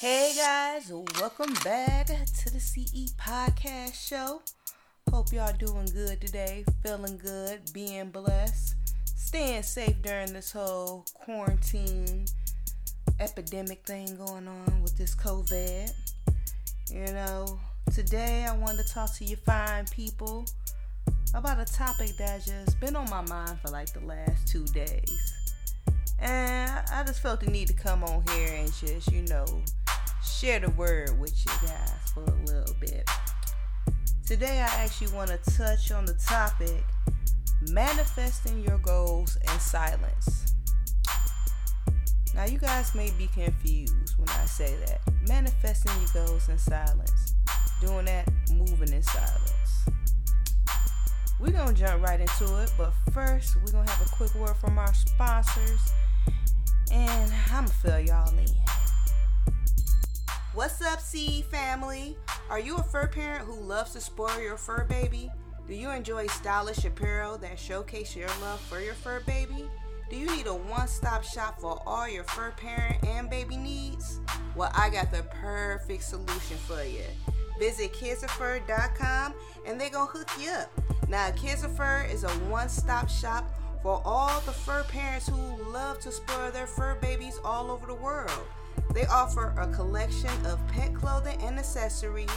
Hey guys, welcome back to the CE Podcast Show. Hope y'all doing good today, feeling good, being blessed, staying safe during this whole quarantine epidemic thing going on with this COVID. You know, today I wanted to talk to you fine people about a topic that just been on my mind for like the last two days. And I just felt the need to come on here and just, you know, share the word with you guys for a little bit. Today, I actually want to touch on the topic manifesting your goals in silence. Now, you guys may be confused when I say that. Manifesting your goals in silence. Doing that, moving in silence. We're going to jump right into it, but first, we're going to have a quick word from our sponsors, and I'm going to fill y'all in. What's up, CE family? Are you a fur parent who loves to spoil your fur baby? Do you enjoy stylish apparel that showcase your love for your fur baby? Do you need a one-stop shop for all your fur parent and baby needs? Well, I got the perfect solution for you. Visit kidsoffur.com and they're gonna hook you up. Now, Kids of Fur is a one-stop shop for all the fur parents who love to spoil their fur babies all over the world. They offer a collection of pet clothing and accessories.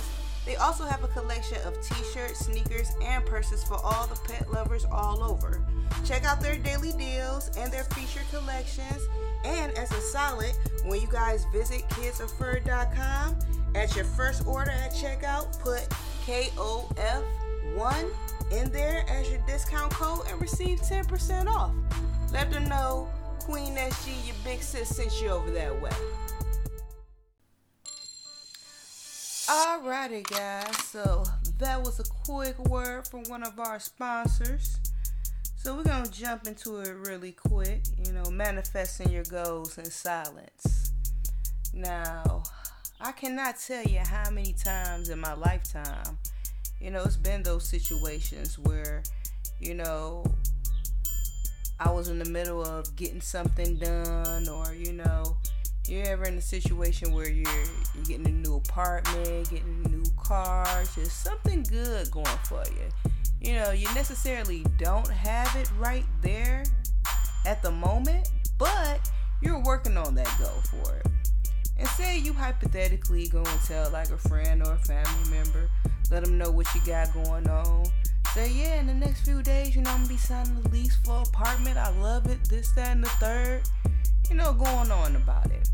They also have a collection of t shirts, sneakers, and purses for all the pet lovers all over. Check out their daily deals and their featured collections. And as a solid, when you guys visit kidsoffur.com, at your first order at checkout, put KOF1 in there as your discount code and receive 10% off. Let them know Queen SG, your big sis, sent you over that way. Alrighty, guys. So that was a quick word from one of our sponsors. So we're gonna jump into it really quick. You know, manifesting your goals in silence. Now, I cannot tell you how many times in my lifetime, you know, it's been those situations where, you know, I was in the middle of getting something done, or you know, you're ever in a situation where you're you're getting a new apartment, getting a new car, just something good going for you. You know, you necessarily don't have it right there at the moment, but you're working on that goal for it. And say you hypothetically go and tell like a friend or a family member, let them know what you got going on. Say, yeah, in the next few days, you know, I'm gonna be signing the lease for apartment. I love it, this, that, and the third. You know, going on about it.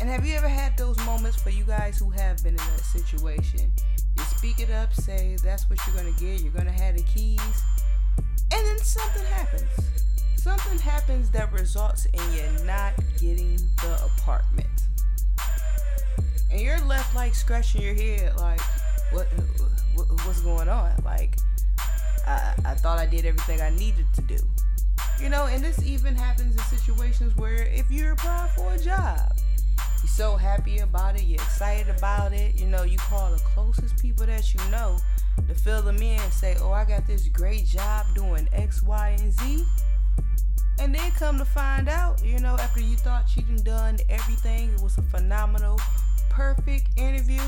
And have you ever had those moments for you guys who have been in that situation? You speak it up, say that's what you're gonna get, you're gonna have the keys, and then something happens. Something happens that results in you not getting the apartment. And you're left like scratching your head, like, what, what what's going on? Like, I, I thought I did everything I needed to do. You know, and this even happens in situations where if you're applying for a job, you're so happy about it, you're excited about it. You know, you call the closest people that you know to fill them in and say, Oh, I got this great job doing X, Y, and Z. And then come to find out, you know, after you thought you'd done everything, it was a phenomenal, perfect interview,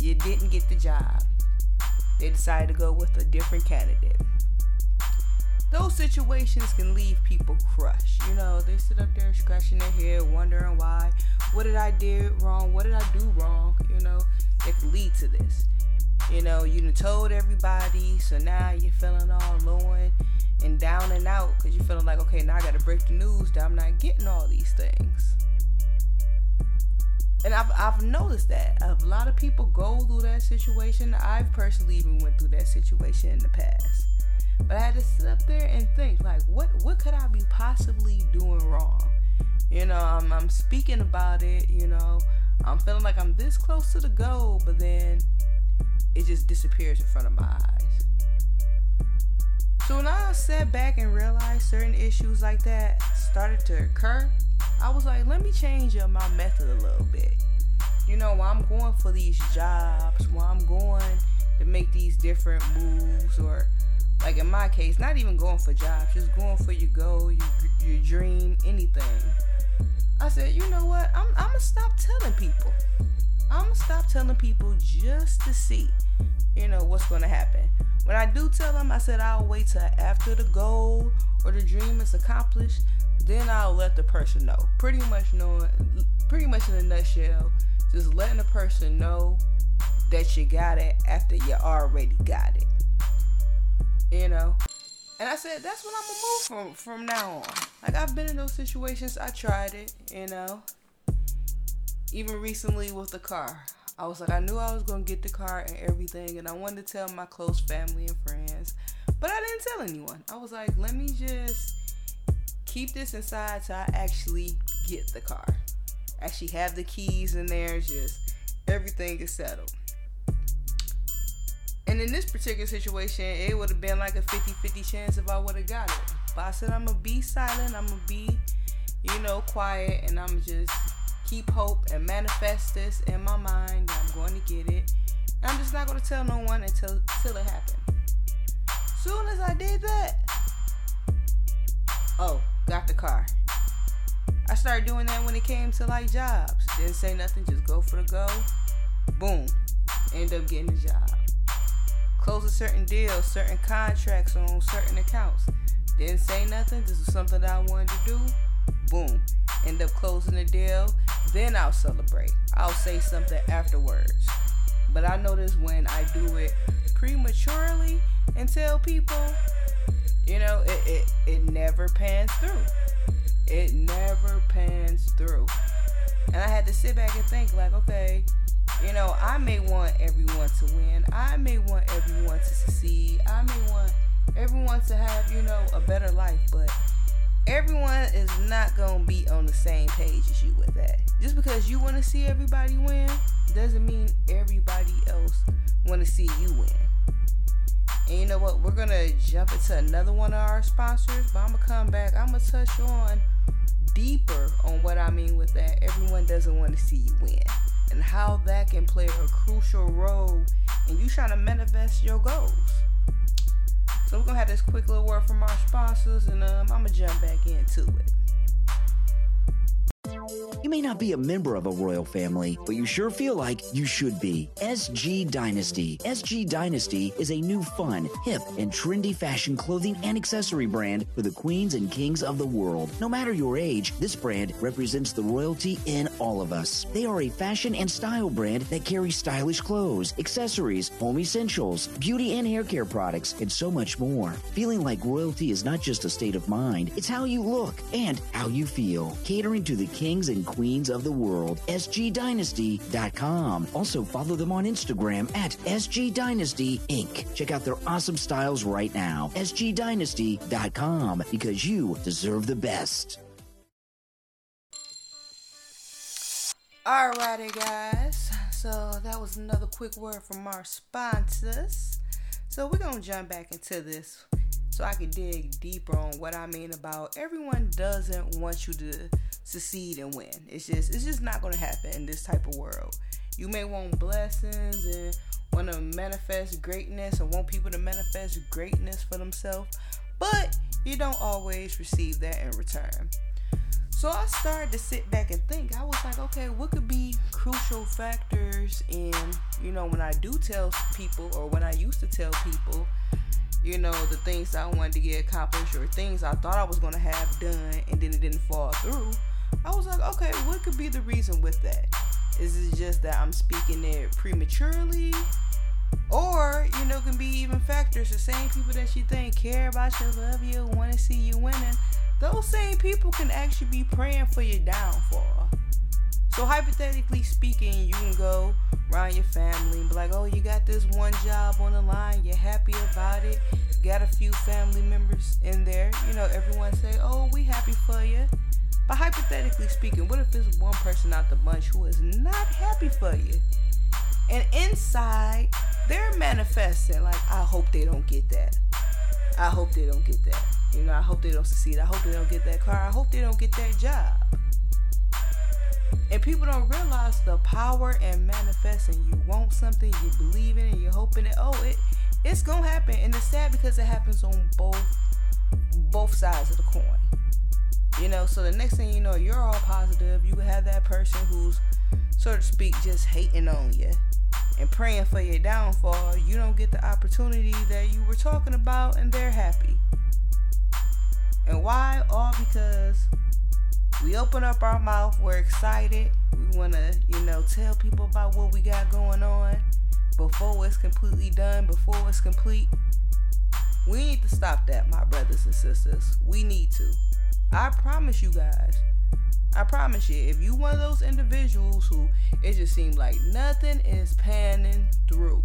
you didn't get the job. They decided to go with a different candidate those situations can leave people crushed. You know, they sit up there scratching their head, wondering why. What did I do wrong? What did I do wrong? You know, it could lead to this. You know, you told everybody, so now you're feeling all low and, and down and out because you're feeling like, okay, now I got to break the news that I'm not getting all these things. And I've, I've noticed that a lot of people go through that situation. I've personally even went through that situation in the past but I had to sit up there and think, like, what what could I be possibly doing wrong? You know, I'm, I'm speaking about it. You know, I'm feeling like I'm this close to the goal, but then it just disappears in front of my eyes. So when I sat back and realized certain issues like that started to occur, I was like, let me change up my method a little bit. You know, while I'm going for these jobs, while I'm going to make these different moves or like in my case, not even going for jobs, just going for your goal, your, your dream, anything. I said, you know what? I'm, I'm gonna stop telling people. I'm gonna stop telling people just to see, you know, what's gonna happen. When I do tell them, I said I'll wait till after the goal or the dream is accomplished. Then I'll let the person know. Pretty much knowing, pretty much in a nutshell, just letting the person know that you got it after you already got it. You know, and I said, that's what I'm gonna move from from now on. Like I've been in those situations. I tried it, you know. Even recently with the car. I was like, I knew I was gonna get the car and everything, and I wanted to tell my close family and friends, but I didn't tell anyone. I was like, let me just keep this inside till I actually get the car. Actually have the keys in there, just everything is settled. And in this particular situation, it would have been like a 50 50 chance if I would have got it. But I said, I'm going to be silent. I'm going to be, you know, quiet. And I'm just keep hope and manifest this in my mind. That I'm going to get it. And I'm just not going to tell no one until, until it happened. Soon as I did that, oh, got the car. I started doing that when it came to like jobs. Didn't say nothing, just go for the go. Boom. End up getting the job close a certain deal, certain contracts on certain accounts. Didn't say nothing. This is something that I wanted to do. Boom. End up closing the deal. Then I'll celebrate. I'll say something afterwards. But I notice when I do it prematurely and tell people, you know, it, it, it never pans through. It never pans through. And I had to sit back and think, like, okay, you know, I may want everyone to win. I may want everyone to succeed. I may want everyone to have, you know, a better life, but everyone is not going to be on the same page as you with that. Just because you want to see everybody win doesn't mean everybody else want to see you win. And you know what? We're going to jump into another one of our sponsors, but I'm going to come back. I'm going to touch on deeper on what I mean with that. Everyone doesn't want to see you win and how that can play a crucial role in you trying to manifest your goals. So we're gonna have this quick little word from our sponsors, and um, I'm gonna jump back into it. You may not be a member of a royal family, but you sure feel like you should be. SG Dynasty. SG Dynasty is a new fun, hip, and trendy fashion clothing and accessory brand for the queens and kings of the world. No matter your age, this brand represents the royalty in all of us. They are a fashion and style brand that carries stylish clothes, accessories, home essentials, beauty and hair care products, and so much more. Feeling like royalty is not just a state of mind, it's how you look and how you feel. Catering to the kings and queens of the world. SGDynasty.com. Also follow them on Instagram at SGDynasty Inc. Check out their awesome styles right now. SGDynasty.com because you deserve the best. Alrighty, guys. So that was another quick word from our sponsors. So we're gonna jump back into this so I can dig deeper on what I mean about everyone doesn't want you to succeed and win. It's just it's just not gonna happen in this type of world. You may want blessings and want to manifest greatness or want people to manifest greatness for themselves, but you don't always receive that in return. So I started to sit back and think. I was like, okay, what could be crucial factors in, you know, when I do tell people or when I used to tell people, you know, the things I wanted to get accomplished or things I thought I was going to have done and then it didn't fall through. I was like, okay, what could be the reason with that? Is it just that I'm speaking it prematurely? Or, you know, can be even factors. The same people that you think care about you, love you, want to see you winning, those same people can actually be praying for your downfall. So, hypothetically speaking, you can go around your family and be like, oh, you got this one job on the line, you're happy about it, got a few family members in there. You know, everyone say, oh, we happy for you. But hypothetically speaking, what if there's one person out the bunch who is not happy for you? And inside, they're manifesting like, I hope they don't get that. I hope they don't get that. You know, I hope they don't succeed. I hope they don't get that car. I hope they don't get that job. And people don't realize the power in manifesting. You want something, you believe in it, you're hoping it. Oh, it it's gonna happen. And it's sad because it happens on both both sides of the coin. You know, so the next thing you know, you're all positive. You have that person who's, so to speak, just hating on you and praying for your downfall. You don't get the opportunity that you were talking about, and they're happy. And why? All because we open up our mouth, we're excited, we want to, you know, tell people about what we got going on before it's completely done, before it's complete. We need to stop that, my brothers and sisters. We need to. I promise you guys. I promise you, if you one of those individuals who it just seems like nothing is panning through,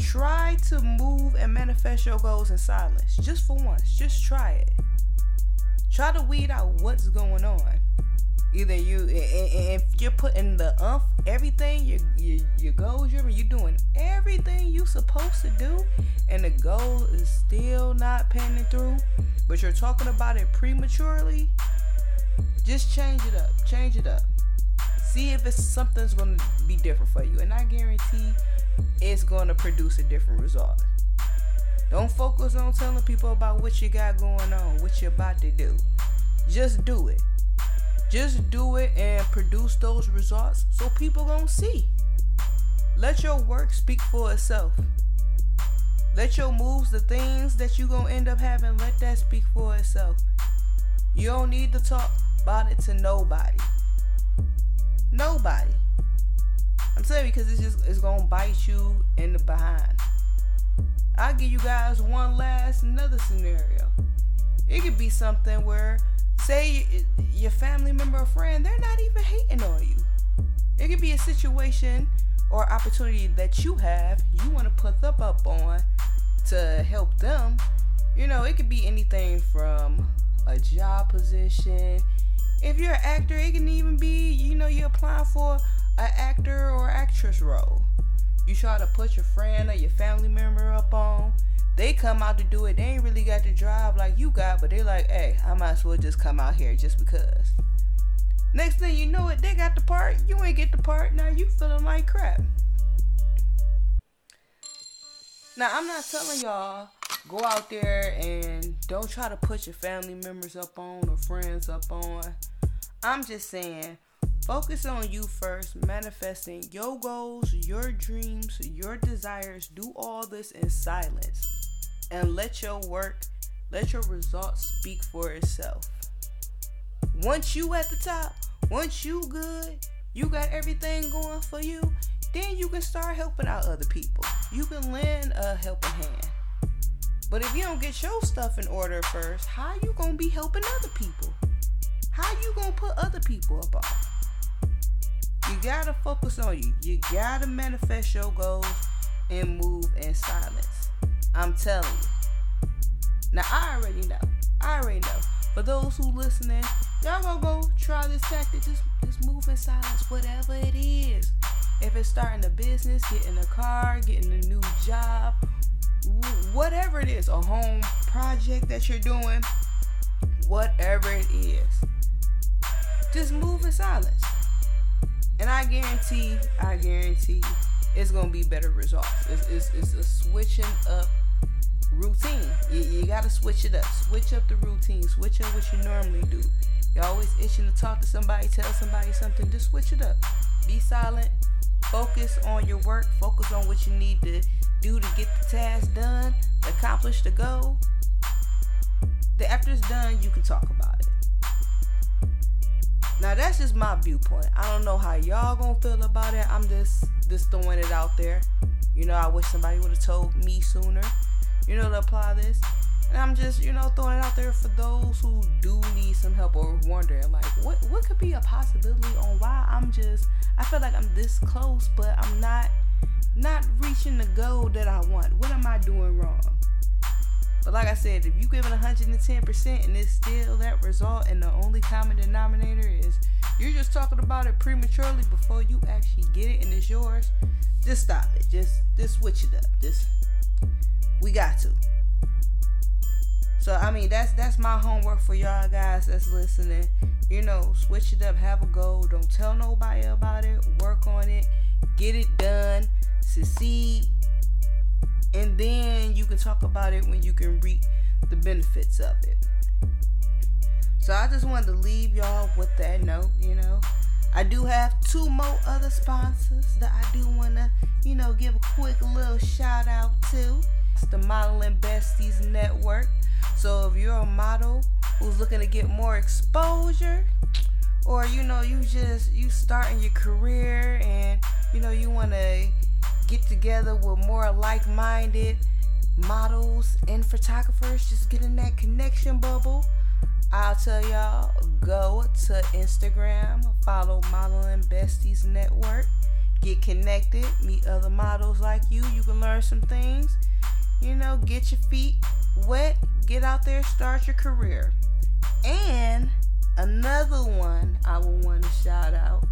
try to move and manifest your goals in silence. Just for once. Just try it. Try to weed out what's going on. Either you, if you're putting the umph, everything, your, your, your goals you're doing everything you supposed to do, and the goal is still not panning through, but you're talking about it prematurely, just change it up. Change it up. See if it's something's gonna be different for you. And I guarantee it's gonna produce a different result. Don't focus on telling people about what you got going on, what you're about to do. Just do it. Just do it and produce those results so people gonna see. Let your work speak for itself. Let your moves, the things that you gonna end up having, let that speak for itself. You don't need to talk about it to nobody. Nobody. I'm saying because it's just it's gonna bite you in the behind. I'll give you guys one last another scenario. It could be something where say your family member or friend, they're not even hating on you. It could be a situation or opportunity that you have, you want to put them up on to help them. You know, it could be anything from a job position. If you're an actor, it can even be, you know, you're applying for an actor or actress role. You try to put your friend or your family member up on they come out to do it. They ain't really got the drive like you got, but they like, hey, I might as well just come out here just because. Next thing you know it, they got the part. You ain't get the part. Now you feeling like crap. Now I'm not telling y'all go out there and don't try to put your family members up on or friends up on. I'm just saying Focus on you first, manifesting your goals, your dreams, your desires. Do all this in silence and let your work, let your results speak for itself. Once you at the top, once you good, you got everything going for you, then you can start helping out other people. You can lend a helping hand. But if you don't get your stuff in order first, how you gonna be helping other people? How you gonna put other people on? You gotta focus on you. You gotta manifest your goals and move in silence. I'm telling you. Now I already know. I already know. For those who listening, y'all gonna go try this tactic. Just just move in silence, whatever it is. If it's starting a business, getting a car, getting a new job, whatever it is, a home project that you're doing, whatever it is, just move in silence. And I guarantee, I guarantee, it's gonna be better results. It's, it's, it's a switching up routine. You, you gotta switch it up. Switch up the routine. Switch up what you normally do. You're always itching to talk to somebody, tell somebody something. Just switch it up. Be silent. Focus on your work. Focus on what you need to do to get the task done, accomplish the goal. Then after it's done, you can talk about it. Now that's just my viewpoint. I don't know how y'all gonna feel about it. I'm just just throwing it out there. You know, I wish somebody would have told me sooner you know, to apply this. And I'm just, you know, throwing it out there for those who do need some help or wondering, like, what what could be a possibility on why I'm just, I feel like I'm this close, but I'm not, not reaching the goal that I want. What am I doing wrong? But like I said, if you give it 110% and it's still that result, and the only common denominator is you're just talking about it prematurely before you actually get it and it's yours, just stop it. Just just switch it up. Just we got to. So I mean that's that's my homework for y'all guys that's listening. You know, switch it up, have a goal, don't tell nobody about it, work on it, get it done, succeed, and then you can talk about it when you can reap the benefits of it. So I just wanted to leave y'all with that note, you know. I do have two more other sponsors that I do want to, you know, give a quick little shout out to. It's the Modeling Besties Network. So if you're a model who's looking to get more exposure, or you know, you just you starting your career and you know you want to get together with more like-minded models and photographers, just get in that connection bubble. I'll tell y'all, go to Instagram, follow Modeling Besties Network, get connected, meet other models like you. You can learn some things. You know, get your feet wet, get out there, start your career. And another one I will want to shout out.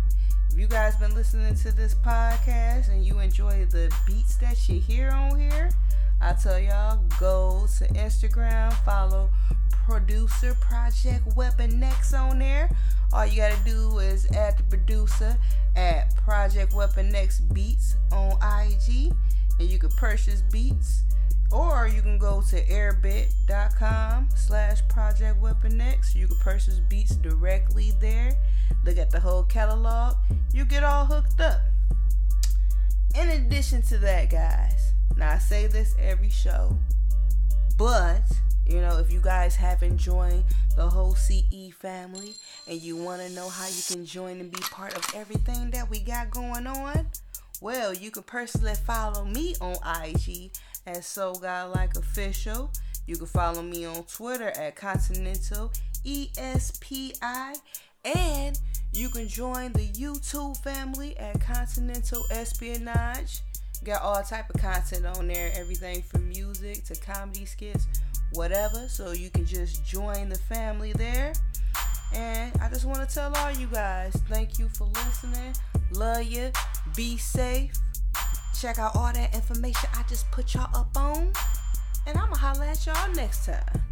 If you guys been listening to this podcast and you enjoy the beats that you hear on here, I tell y'all go to Instagram, follow producer Project Weapon X on there. All you gotta do is add the producer at Project Weapon X Beats on IG, and you can purchase beats. Or you can go to airbit.com slash Project Weapon X. You can purchase beats directly there. Look at the whole catalog. You get all hooked up. In addition to that, guys, now I say this every show, but you know, if you guys haven't joined the whole CE family and you want to know how you can join and be part of everything that we got going on, well, you can personally follow me on IG at So Godlike Official. You can follow me on Twitter at Continental ESPI. And you can join the YouTube family at Continental Espionage. Got all type of content on there, everything from music to comedy skits whatever. So you can just join the family there. And I just want to tell all you guys thank you for listening. Love you. Be safe. Check out all that information I just put y'all up on. And I'm going to holla at y'all next time.